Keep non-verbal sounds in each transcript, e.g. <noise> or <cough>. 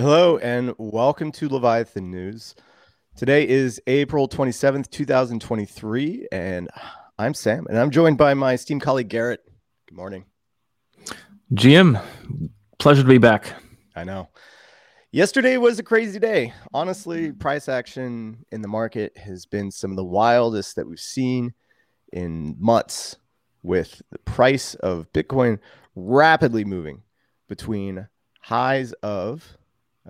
Hello and welcome to Leviathan News. Today is April 27th, 2023, and I'm Sam, and I'm joined by my esteemed colleague Gerrit. Good morning. GM, pleasure to be back. I know. Yesterday was a crazy day. Honestly, price action in the market has been some of the wildest that we've seen in months, with the price of Bitcoin rapidly moving between highs of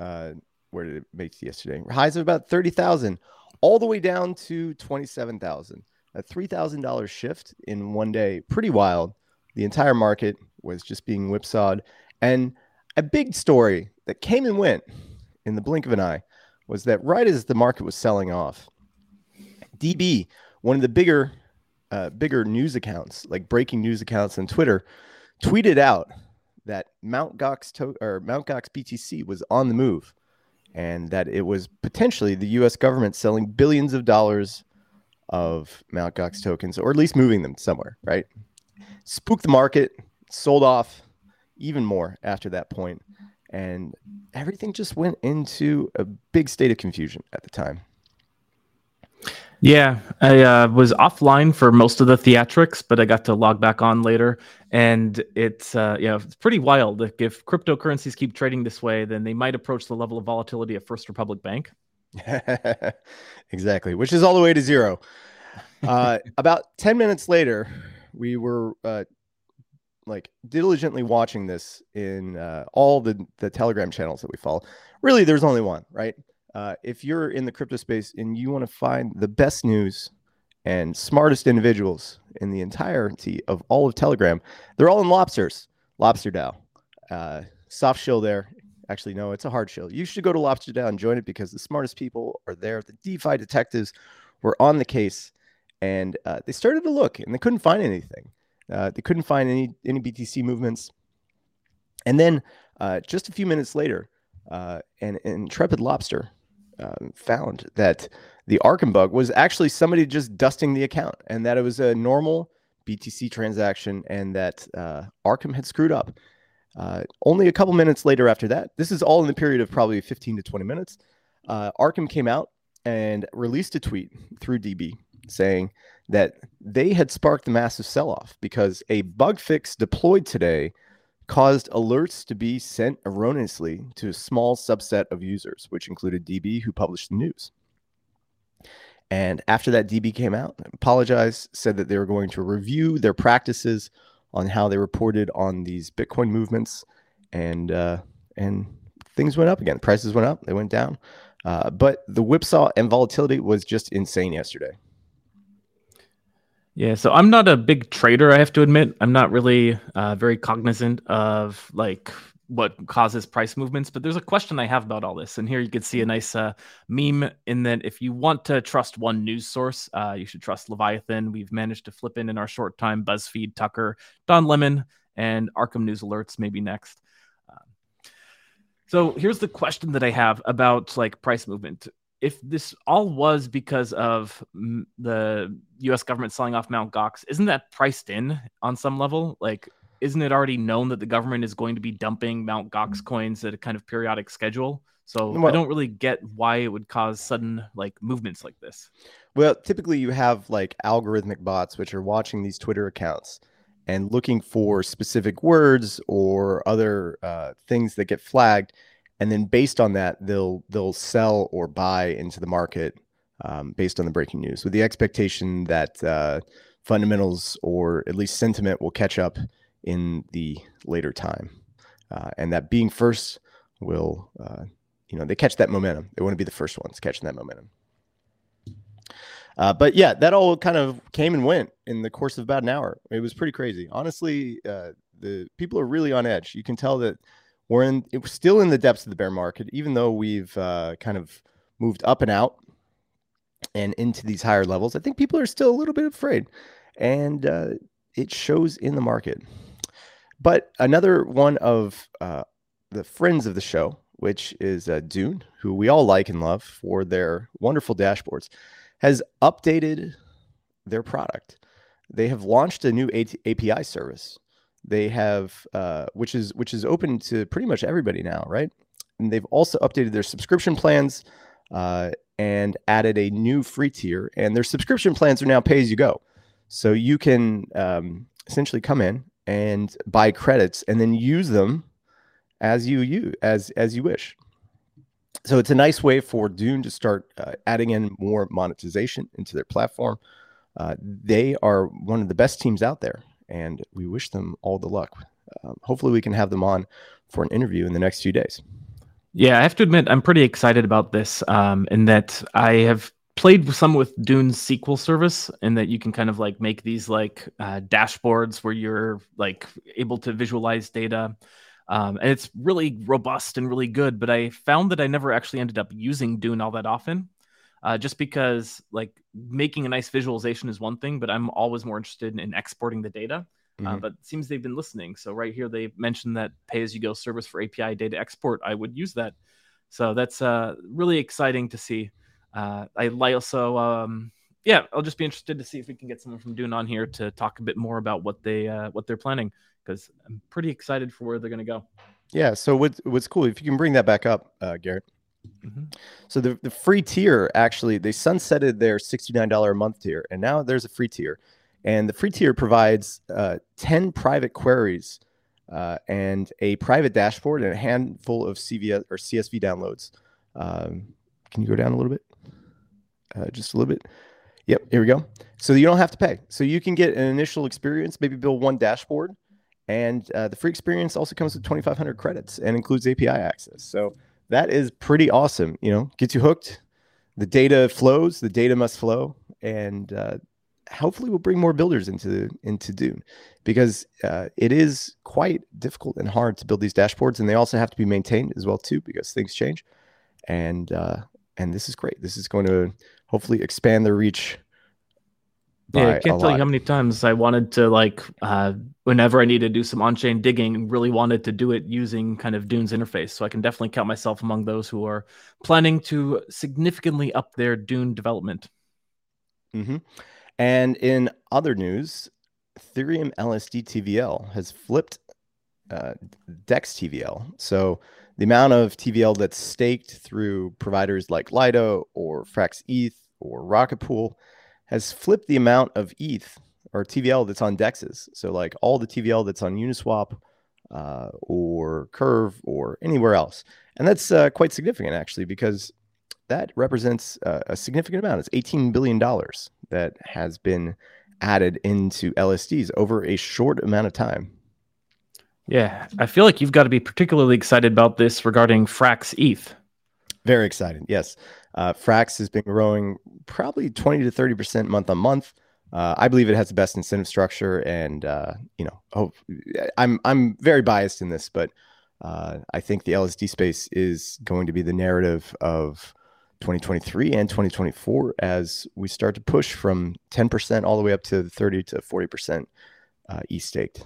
uh, where did it make yesterday? Highs of about 30,000 all the way down to 27,000. A $3,000 shift in one day. Pretty wild. The entire market was just being whipsawed. And a big story that came and went in the blink of an eye was that right as the market was selling off, DB, one of the bigger, uh, bigger news accounts, like breaking news accounts on Twitter, tweeted out that Mount Gox to- or Mount Gox BTC was on the move, and that it was potentially the U.S. government selling billions of dollars of Mount Gox tokens, or at least moving them somewhere. Right? Spooked the market, sold off even more after that point, and everything just went into a big state of confusion at the time. Yeah, I uh, was offline for most of the theatrics, but I got to log back on later, and it's uh, yeah, it's pretty wild. Like if cryptocurrencies keep trading this way, then they might approach the level of volatility of First Republic Bank. <laughs> exactly, which is all the way to zero. Uh, <laughs> about ten minutes later, we were uh, like diligently watching this in uh, all the the Telegram channels that we follow. Really, there's only one, right? Uh, if you're in the crypto space and you want to find the best news and smartest individuals in the entirety of all of Telegram, they're all in Lobsters, Lobster DAO. Uh, soft shill there. Actually, no, it's a hard shill. You should go to Lobster DAO and join it because the smartest people are there. The DeFi detectives were on the case and uh, they started to look and they couldn't find anything. Uh, they couldn't find any any BTC movements. And then uh, just a few minutes later, uh, an intrepid lobster um, found that the Arkham bug was actually somebody just dusting the account, and that it was a normal BTC transaction, and that uh, Arkham had screwed up. Uh, only a couple minutes later after that, this is all in the period of probably 15 to 20 minutes. Uh, Arkham came out and released a tweet through DB saying that they had sparked the massive sell off because a bug fix deployed today caused alerts to be sent erroneously to a small subset of users, which included DB, who published the news. And after that, DB came out, apologized, said that they were going to review their practices on how they reported on these Bitcoin movements, and uh, and things went up again. Prices went up, they went down, uh, but the whipsaw and volatility was just insane yesterday. Yeah, so I'm not a big trader. I have to admit, I'm not really uh, very cognizant of like what causes price movements. But there's a question I have about all this, and here you can see a nice uh, meme in that if you want to trust one news source, uh, you should trust Leviathan. We've managed to flip in in our short time BuzzFeed, Tucker, Don Lemon, and Arkham News Alerts maybe next. Um, so here's the question that I have about like price movement if this all was because of the U.S. government selling off Mount Gox, isn't that priced in on some level? Like, isn't it already known that the government is going to be dumping Mount Gox mm. coins at a kind of periodic schedule? So well, I don't really get why it would cause sudden like movements like this. Well, typically you have like algorithmic bots which are watching these Twitter accounts and looking for specific words or other uh, things that get flagged and then based on that they'll they'll sell or buy into the market um, based on the breaking news with the expectation that uh, fundamentals or at least sentiment will catch up in the later time. Uh, and that being first will uh, you know they catch that momentum. They want to be the first ones catching that momentum. Uh, but yeah that all kind of came and went in the course of about an hour. It was pretty crazy. Honestly uh, the people are really on edge. You can tell that we're in it still in the depths of the bear market, even though we've uh, kind of moved up and out and into these higher levels. I think people are still a little bit afraid, and uh, it shows in the market. But another one of uh, the friends of the show, which is uh, Dune, who we all like and love for their wonderful dashboards, has updated their product. They have launched a new API service they have uh, which is which is open to pretty much everybody now, right? and they've also updated their subscription plans uh, and added a new free tier. And their subscription plans are now pay as you go. So you can um, essentially come in and buy credits and then use them as you use as as you wish. So it's a nice way for Dune to start uh, adding in more monetization into their platform. Uh, they are one of the best teams out there, and we wish them all the luck. Um, hopefully, we can have them on for an interview in the next few days. Yeah, I have to admit, I'm pretty excited about this. Um, in that I have played some with Dune's SQL service, and that you can kind of like make these like uh, dashboards where you're like able to visualize data. Um, and it's really robust and really good. But I found that I never actually ended up using Dune all that often, uh, just because like making a nice visualization is one thing, but I'm always more interested in, in exporting the data. Uh, mm-hmm. Uh, but seems they've been listening. So right here they mentioned that pay as you go service for API data export. I would use that. So that's uh, really exciting to see. Uh, I also, um, yeah, I'll just be interested to see if we can get someone from Dune on here to talk a bit more about what they uh, what they're planning because I'm pretty excited for where they're going to go. Yeah. So what's what's cool if you can bring that back up, uh, Gerrit. Mm-hmm. So the, the free tier actually they sunsetted their $69 a month tier and now there's a free tier and the free tier provides uh, 10 private queries uh, and a private dashboard and a handful of CVS or CSV downloads. Um, can you go down a little bit? Uh, just a little bit. Yep, here we go. So you don't have to pay. So you can get an initial experience, maybe build one dashboard, and uh, the free experience also comes with 2,500 credits and includes API access. So that is pretty awesome. You know, gets you hooked. The data flows. The data must flow, and uh, hopefully we'll bring more builders into into Dune because uh, it is quite difficult and hard to build these dashboards, and they also have to be maintained as well too because things change. And uh, and this is great. This is going to hopefully expand the reach. Yeah, I can't tell you how many times I wanted to like uh, whenever I need to do some on-chain digging, really wanted to do it using kind of Dune's interface. So I can definitely count myself among those who are planning to significantly up their Dune development. Mm-hmm. And in other news, Ethereum LSD TVL has flipped uh, Dex TVL. So the amount of TVL that's staked through providers like Lido or Frax ETH or Rocket Pool has flipped the amount of ETH or TVL that's on DEXs. So like all the TVL that's on Uniswap uh, or Curve or anywhere else. And that's uh, quite significant actually because that represents uh, a significant amount. It's $18 billion that has been added into LSDs over a short amount of time. Yeah, I feel like you've got to be particularly excited about this regarding Frax ETH. Very excited, yes. Uh, Frax has been growing probably 20 to 30% month on month. Uh, I believe it has the best incentive structure, and uh, you know, oh, I'm I'm very biased in this, but uh, I think the LSD space is going to be the narrative of 2023 and 2024 as we start to push from 10% all the way up to 30 to 40% uh, e staked.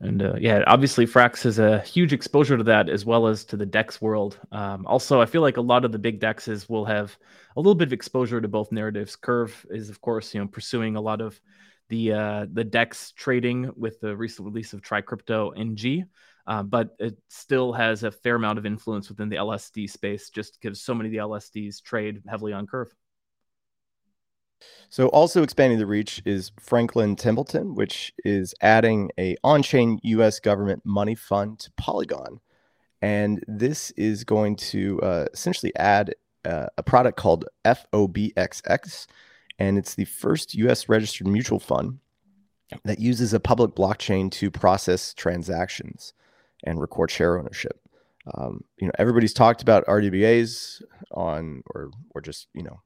And uh, yeah, obviously, Frax has a huge exposure to that as well as to the DEX world. Um, also, I feel like a lot of the big Dexes will have a little bit of exposure to both narratives. Curve is, of course, you know, pursuing a lot of the uh, the DEX trading with the recent release of TriCrypto NG. Uh, but it still has a fair amount of influence within the LSD space, just because so many of the LSDs trade heavily on Curve. So, also expanding the reach is Franklin Templeton, which is adding a on-chain U.S. government money fund to Polygon, and this is going to uh, essentially add uh, a product called FOBXX, and it's the first U.S. registered mutual fund that uses a public blockchain to process transactions and record share ownership. Um, you know, everybody's talked about RWAs on or or just you know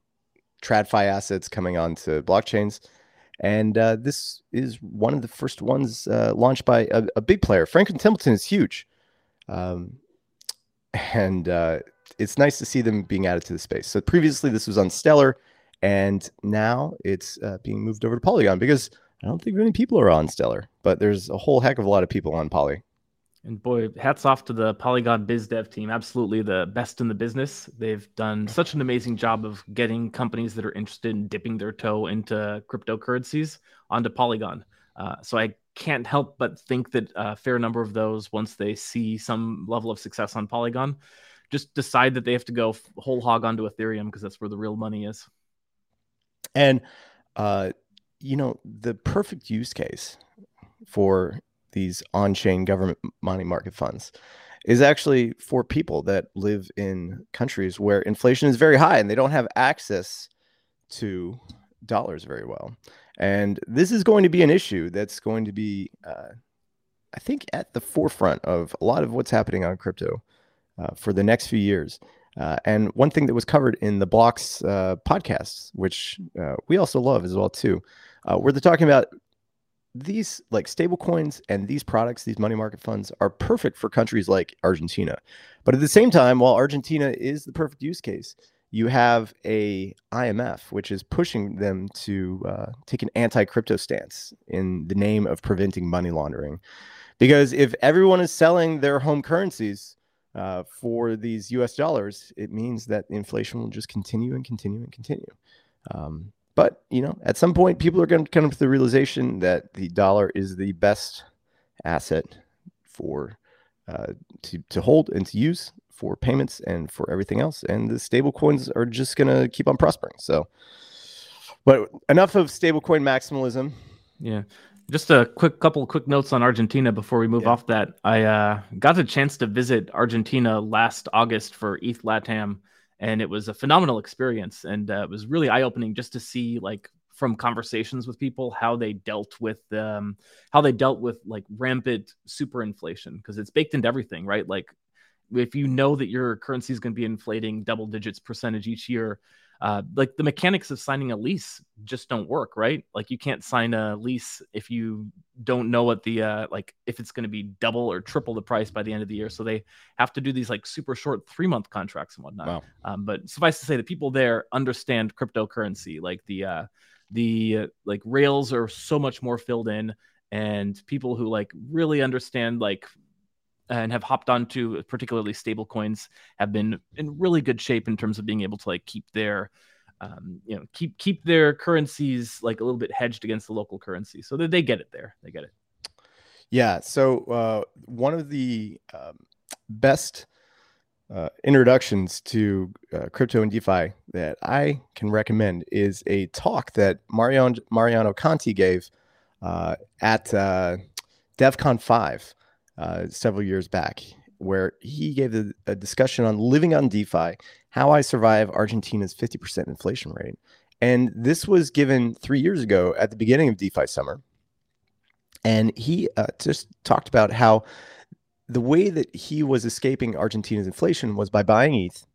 TradFi assets coming onto blockchains, and uh, this is one of the first ones uh, launched by a, a, big player. Franklin Templeton is huge, um, and uh, it's nice to see them being added to the space. So previously this was on Stellar, and now it's uh, being moved over to Polygon because I don't think many people are on Stellar, but there's a whole heck of a lot of people on Poly. And boy, hats off to the Polygon biz dev team. Absolutely the best in the business. They've done such an amazing job of getting companies that are interested in dipping their toe into cryptocurrencies onto Polygon. Uh, so I can't help but think that a fair number of those, once they see some level of success on Polygon, just decide that they have to go whole hog onto Ethereum because that's where the real money is. And uh, you know, the perfect use case for these on-chain government money market funds is actually for people that live in countries where inflation is very high and they don't have access to dollars very well. And this is going to be an issue that's going to be, uh, I think, at the forefront of a lot of what's happening on crypto uh, for the next few years. Uh, and one thing that was covered in the Blocks uh, podcasts, which uh, we also love as well too, uh, where they're talking about these like stable coins and these products, these money market funds are perfect for countries like Argentina. But at the same time, while Argentina is the perfect use case, you have a IMF, which is pushing them to uh, take an anti-crypto stance in the name of preventing money laundering. Because if everyone is selling their home currencies uh, for these U.S. dollars, it means that inflation will just continue and continue and continue. Um, but you know, at some point, people are going to come to the realization that the dollar is the best asset for uh, to to hold and to use for payments and for everything else. And the stable coins are just going to keep on prospering. So, but enough of stablecoin maximalism. Yeah. Just a quick couple quick notes on Argentina before we move yeah. off that. I uh, got a chance to visit Argentina last August for ETH LATAM and it was a phenomenal experience. And uh, it was really eye-opening just to see like from conversations with people how they dealt with um, how they dealt with like rampant superinflation because it's baked into everything right? Like if you know that your currency is going to be inflating double digits percentage each year uh, like the mechanics of signing a lease just don't work, right? Like you can't sign a lease if you don't know what the uh, like if it's going to be double or triple the price by the end of the year. So they have to do these like super short three month contracts and whatnot. Wow. Um, but suffice to say, the people there understand cryptocurrency. Like the uh, the uh, like rails are so much more filled in, and people who like really understand like and have hopped onto particularly stable coins have been in really good shape in terms of being able to like keep their um, you know keep keep their currencies like a little bit hedged against the local currency. So that they get it there. They get it. Yeah. So uh, one of the um, best uh, introductions to uh, crypto and DeFi that I can recommend is a talk that Mariano, Mariano Conti gave uh, at uh, DevCon 5 uh, several years back, where he gave a, a discussion on living on DeFi, how I survive Argentina's 50% inflation rate. And this was given three years ago at the beginning of DeFi summer. And he uh, just talked about how the way that he was escaping Argentina's inflation was by buying ETH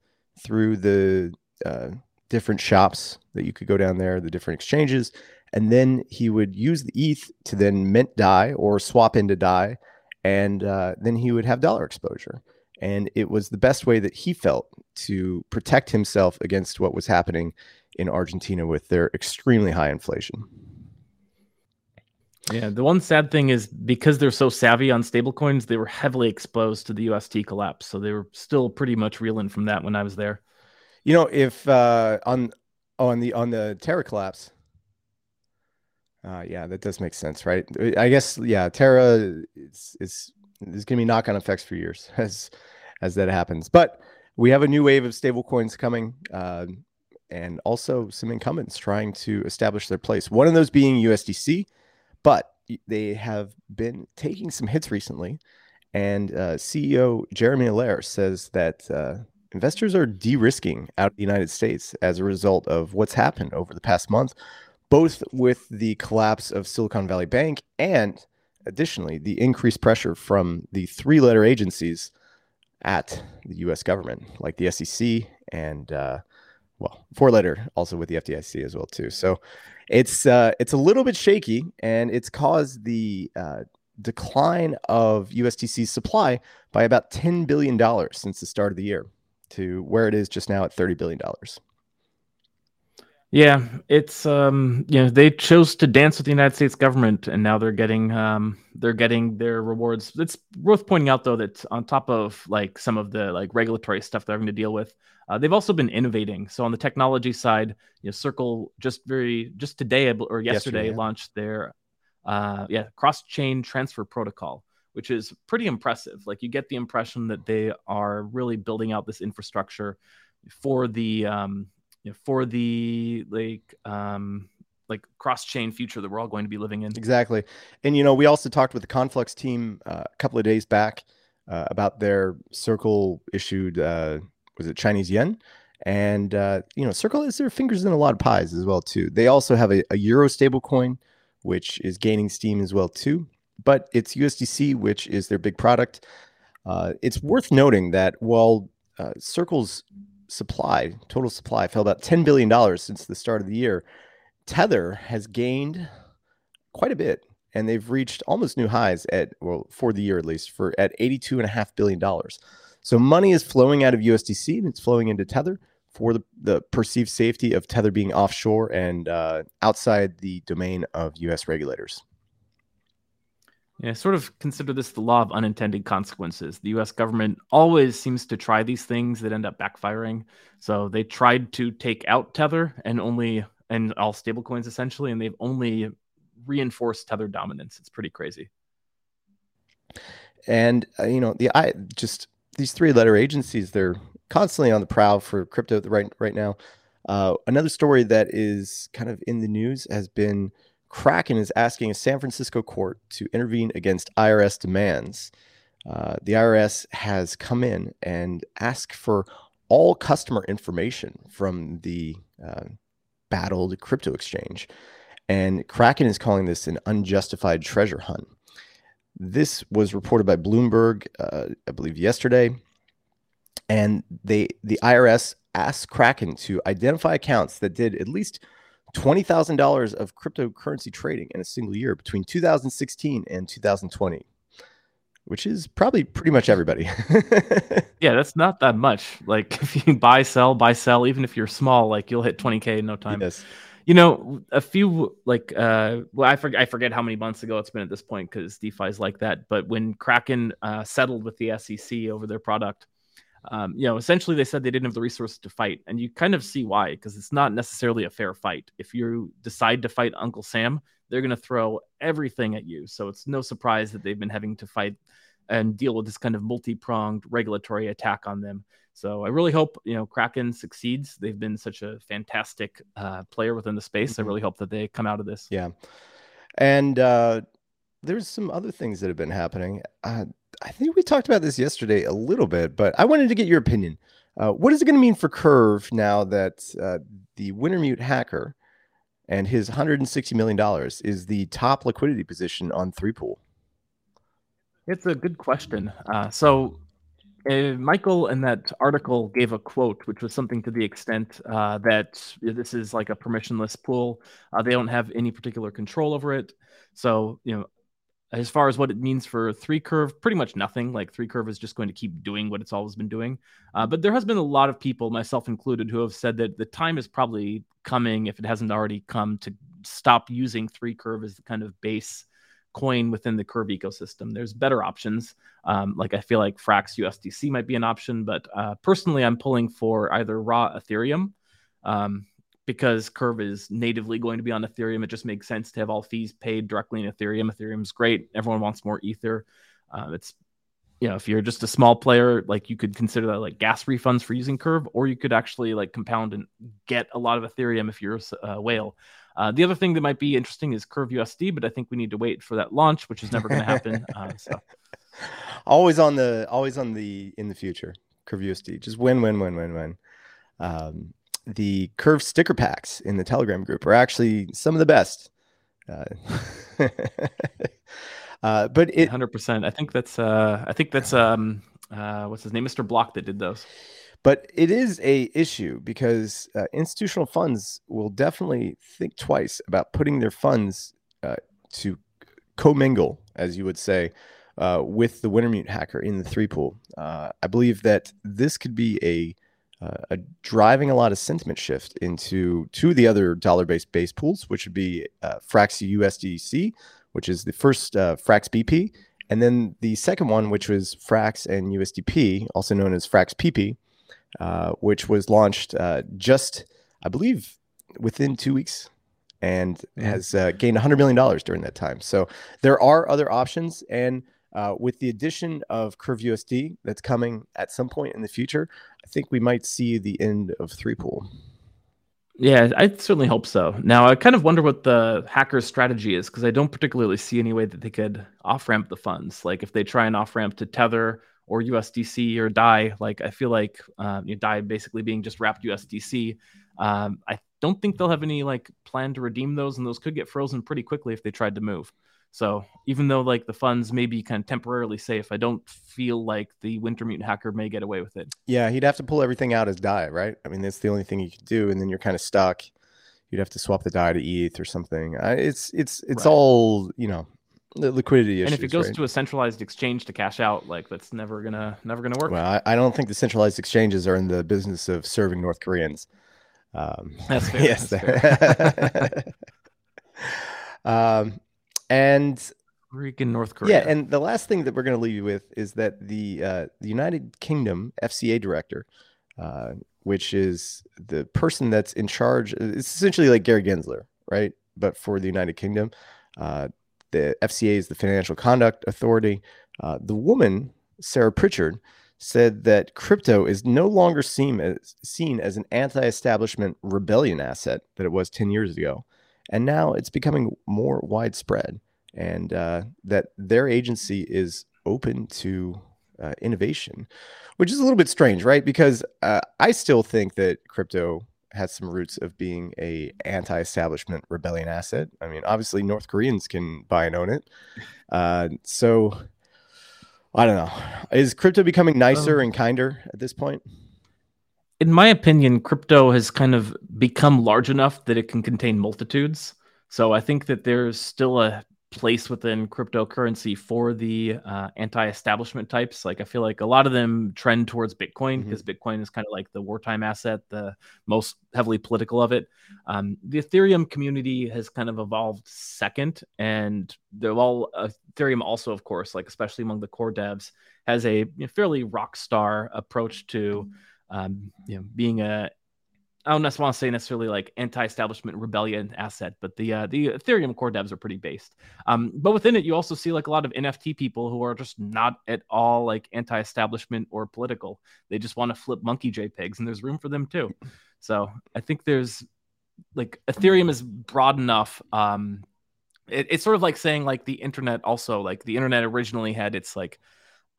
through the uh, different shops that you could go down there, the different exchanges. And then he would use the ETH to then mint DAI or swap into DAI and uh, then he would have dollar exposure. And it was the best way that he felt to protect himself against what was happening in Argentina with their extremely high inflation. Yeah, the one sad thing is because they're so savvy on stablecoins, they were heavily exposed to the UST collapse. So they were still pretty much reeling from that when I was there. You know, if uh, on on the on the Terra collapse, uh, yeah, that does make sense, right? I guess yeah, Terra is is going to be knock on effects for years <laughs> as as that happens. But we have a new wave of stablecoins coming, uh, and also some incumbents trying to establish their place. One of those being USDC, but they have been taking some hits recently. And uh, CEO Jeremy Allaire says that uh, investors are de-risking out of the United States as a result of what's happened over the past month both with the collapse of Silicon Valley Bank and additionally the increased pressure from the three letter agencies at the US government, like the SEC and, uh, well, four letter also with the FDIC as well too. So it's uh, it's a little bit shaky, and it's caused the uh, decline of USDC's supply by about ten billion dollars since the start of the year to where it is just now at thirty billion dollars. Yeah, it's um, you know, they chose to dance with the United States government, and now they're getting um, they're getting their rewards. It's worth pointing out though that on top of like some of the like regulatory stuff they're having to deal with, uh, they've also been innovating. So on the technology side, you know, Circle just very just today or yesterday, yesterday yeah. launched their uh, yeah cross chain transfer protocol, which is pretty impressive. Like you get the impression that they are really building out this infrastructure for the um, you know, for the like um, like cross chain future that we're all going to be living in. Exactly, and you know we also talked with the Conflux team uh, a couple of days back uh, about their Circle issued uh, was it Chinese yen, and uh, you know Circle is their fingers in a lot of pies as well too. They also have a, a Euro stable coin, which is gaining steam as well too. But it's USDC, which is their big product. Uh, it's worth noting that while uh, Circle's supply, total supply, fell about $10 billion since the start of the year. Tether has gained quite a bit, and they've reached almost new highs at, well, for the year at least, for at $82.5 billion. So money is flowing out of USDC and it's flowing into Tether for the, the perceived safety of Tether being offshore and uh, outside the domain of US regulators. Yeah, sort of consider this the law of unintended consequences. The US government always seems to try these things that end up backfiring. So they tried to take out Tether and only and all stablecoins essentially, and they've only reinforced Tether dominance. It's pretty crazy. And uh, you know, the I just these three letter agencies, they're constantly on the prowl for crypto right right now. Uh, another story that is kind of in the news has been Kraken is asking a San Francisco court to intervene against IRS demands. Uh, the IRS has come in and asked for all customer information from the uh, battled crypto exchange. And Kraken is calling this an unjustified treasure hunt. This was reported by Bloomberg, uh, I believe, yesterday. And they, the IRS asked Kraken to identify accounts that did at least $20,000 of cryptocurrency trading in a single year between 2016 and 2020, which is probably pretty much everybody. <laughs> yeah, that's not that much. Like <laughs> if you buy, sell, buy, sell, even if you're small, like you'll hit 20K in no time. Yes. You know, a few like uh well, I forget I forget how many months ago it's been at this point because DeFi is like that. But when Kraken uh, settled with the SEC over their product, um, you know, essentially they said they didn't have the resources to fight, and you kind of see why because it's not necessarily a fair fight. If you decide to fight Uncle Sam, they're going to throw everything at you. So it's no surprise that they've been having to fight and deal with this kind of multi-pronged regulatory attack on them. So I really hope you know Kraken succeeds. They've been such a fantastic uh, player within the space. Mm-hmm. I really hope that they come out of this. Yeah, and uh, there's some other things that have been happening. Uh, I think we talked about this yesterday a little bit, but I wanted to get your opinion. Uh, what is it going to mean for Curve now that uh, the Wintermute hacker and his $160 million is the top liquidity position on three pool? It's a good question. Uh, so, uh, Michael in that article gave a quote, which was something to the extent uh, that this is like a permissionless pool. Uh, they don't have any particular control over it. So, you know, as far as what it means for three curve, pretty much nothing. Like three curve is just going to keep doing what it's always been doing. Uh, but there has been a lot of people, myself included, who have said that the time is probably coming, if it hasn't already come, to stop using three curve as the kind of base coin within the curve ecosystem. There's better options. Um, like I feel like Frax USDC might be an option, but uh, personally, I'm pulling for either raw Ethereum. Um, because Curve is natively going to be on Ethereum, it just makes sense to have all fees paid directly in Ethereum. Ethereum's great. Everyone wants more Ether. Uh, it's you know, if you're just a small player, like you could consider that like gas refunds for using Curve, or you could actually like compound and get a lot of Ethereum if you're a whale. Uh, the other thing that might be interesting is Curve USD, but I think we need to wait for that launch, which is never going to happen. Uh, <laughs> so always on the always on the in the future, Curve USD, just win, win, win, win, win. Um, the curved sticker packs in the Telegram group are actually some of the best. Uh, <laughs> uh, but it hundred percent. I think that's uh, I think that's um, uh, what's his name, Mr. Block, that did those. But it is a issue because uh, institutional funds will definitely think twice about putting their funds uh, to commingle, as you would say, uh, with the Wintermute hacker in the three pool. Uh, I believe that this could be a uh, driving a lot of sentiment shift into two of the other dollar-based base pools, which would be uh, Frax USDC, which is the first uh, Frax BP, and then the second one, which was Frax and USDP, also known as Frax PP, uh, which was launched uh, just, I believe, within two weeks and mm-hmm. has uh, gained $100 million during that time. So there are other options. And Uh, with the addition of Curve USD that's coming at some point in the future, I think we might see the end of three pool. Yeah, I certainly hope so. Now, I kind of wonder what the hacker's strategy is because I don't particularly see any way that they could off ramp the funds. Like if they try and off ramp to Tether or USDC or DAI, like I feel like uh, you know, DAI basically being just wrapped USDC. Um, I don't think they'll have any like plan to redeem those, and those could get frozen pretty quickly if they tried to move. So even though like the funds may be kind of temporarily safe, I don't feel like the Wintermute hacker may get away with it. Yeah, he'd have to pull everything out as DAI, right? I mean, that's the only thing you could do, and then you're kind of stuck. You'd have to swap the DAI to ETH or something. It's it's it's right. all you know, liquidity issues. And if it goes right? to a centralized exchange to cash out, like that's never gonna never gonna work. Well, I, I, don't think the centralized exchanges are in the business of serving North Koreans. Um, that's <laughs> fair. Yes. That's fair. <laughs> um, and freaking North Korea. Yeah, and the last thing that we're going to leave you with is that the uh, the United Kingdom FCA director, uh, which is the person that's in charge, it's essentially like Gary Gensler, right? But for the United Kingdom, uh, the FCA is the Financial Conduct Authority. Uh, the woman, Sarah Pritchard, said that crypto is no longer seen as, seen as an anti-establishment rebellion asset that it was 10 years ago, and now it's becoming more widespread and uh, that their agency is open to uh, innovation, which is a little bit strange, right? Because uh, I still think that crypto has some roots of being a anti-establishment rebellion asset. I mean, obviously North Koreans can buy and own it. Uh, so I don't know. Is crypto becoming nicer um, and kinder at this point? In my opinion, crypto has kind of become large enough that it can contain multitudes. So I think that there's still a place within cryptocurrency for the uh, anti-establishment types. Like I feel like a lot of them trend towards Bitcoin because mm-hmm. Bitcoin is kind of like the wartime asset, the most heavily political of it. Um, the Ethereum community has kind of evolved second, and they're all uh, Ethereum also, of course, like especially among the core devs, has a you know, fairly rock star approach to um, you know being a I don't necessarily want to say necessarily like anti-establishment rebellion asset, but the uh, the Ethereum core devs are pretty based. Um, but within it, you also see like a lot of NFT people who are just not at all like anti-establishment or political. They just want to flip monkey JPEGs, and there's room for them too. So I think there's like Ethereum is broad enough. Um, it, it's sort of like saying like the internet also like the internet originally had its like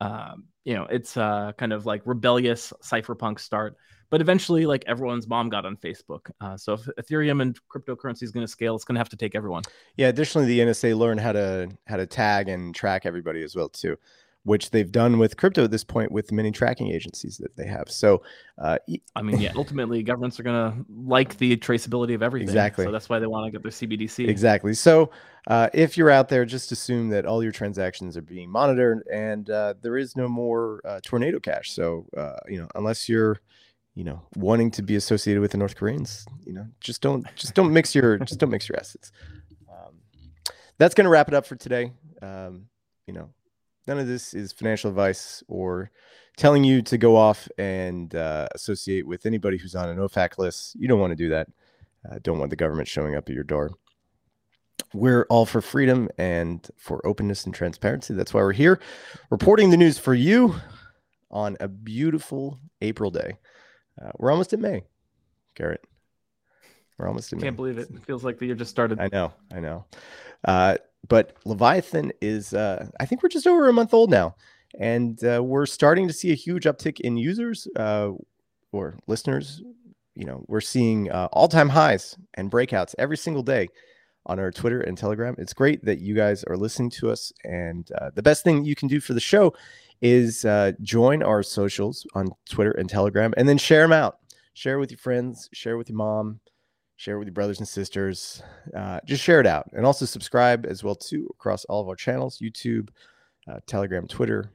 um, you know it's uh, kind of like rebellious cypherpunk start but eventually, like everyone's mom got on Facebook. Uh, so if Ethereum and cryptocurrency is going to scale, it's going to have to take everyone. Yeah. Additionally, the NSA learned how to how to tag and track everybody as well too, which they've done with crypto at this point with many tracking agencies that they have. So, uh, <laughs> I mean, yeah, ultimately, governments are going to like the traceability of everything. Exactly. So that's why they want to get their CBDC. Exactly. So uh, if you're out there, just assume that all your transactions are being monitored and uh, there is no more uh, tornado cash. So, uh, you know, unless you're you know, wanting to be associated with the North Koreans. You know, just don't just don't mix your <laughs> just don't mix your assets. Um, that's going to wrap it up for today. Um, you know, none of this is financial advice or telling you to go off and uh, associate with anybody who's on an OFAC list. You don't want to do that. Uh, don't want the government showing up at your door. We're all for freedom and for openness and transparency. That's why we're here, reporting the news for you on a beautiful April day. Uh, we're almost in May, Gerrit. We're almost in May. Can't May. believe it. It feels like the year just started. I know, I know. Uh, but Leviathan is, uh, I think we're just over a month old now. And uh, we're starting to see a huge uptick in users uh, or listeners. You know, we're seeing uh, all time highs and breakouts every single day on our Twitter and Telegram. It's great that you guys are listening to us. And uh, the best thing you can do for the show is uh, join our socials on Twitter and Telegram and then share them out. Share with your friends, share with your mom, share it with your brothers and sisters. Uh, just share it out. And also subscribe as well too across all of our channels, YouTube, uh, Telegram, Twitter,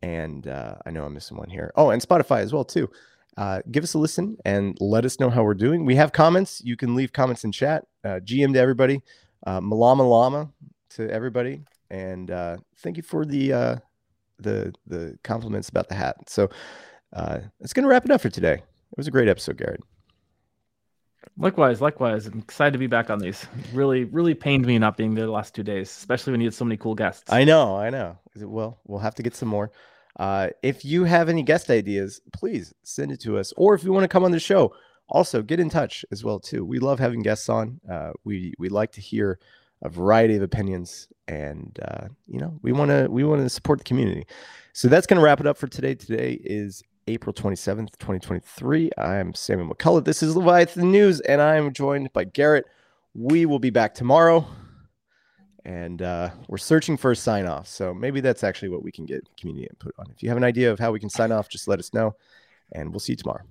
and uh, I know I'm missing one here. Oh, and Spotify as well too. Uh, give us a listen and let us know how we're doing. We have comments. You can leave comments in chat. Uh, GM to everybody. Uh, Malama Lama to everybody. And thank you for the the the compliments about the hat. So it's going to wrap it up for today. It was a great episode, Gerrit. Likewise, likewise. I'm excited to be back on these. Really, really pained me not being there the last two days, especially when you had so many cool guests. I know, I know. well, we'll have to get some more. Uh, if you have any guest ideas, please send it to us. Or if you want to come on the show, also get in touch as well too. We love having guests on. Uh, we we like to hear a variety of opinions, and uh, you know we want to we want to support the community. So that's going to wrap it up for today. Today is April twenty seventh, twenty twenty three. I'm Samuel McCullough. This is Leviathan News, and I am joined by Gerrit. We will be back tomorrow and uh, we're searching for a sign off. So maybe that's actually what we can get community input on. If you have an idea of how we can sign off, just let us know, and we'll see you tomorrow.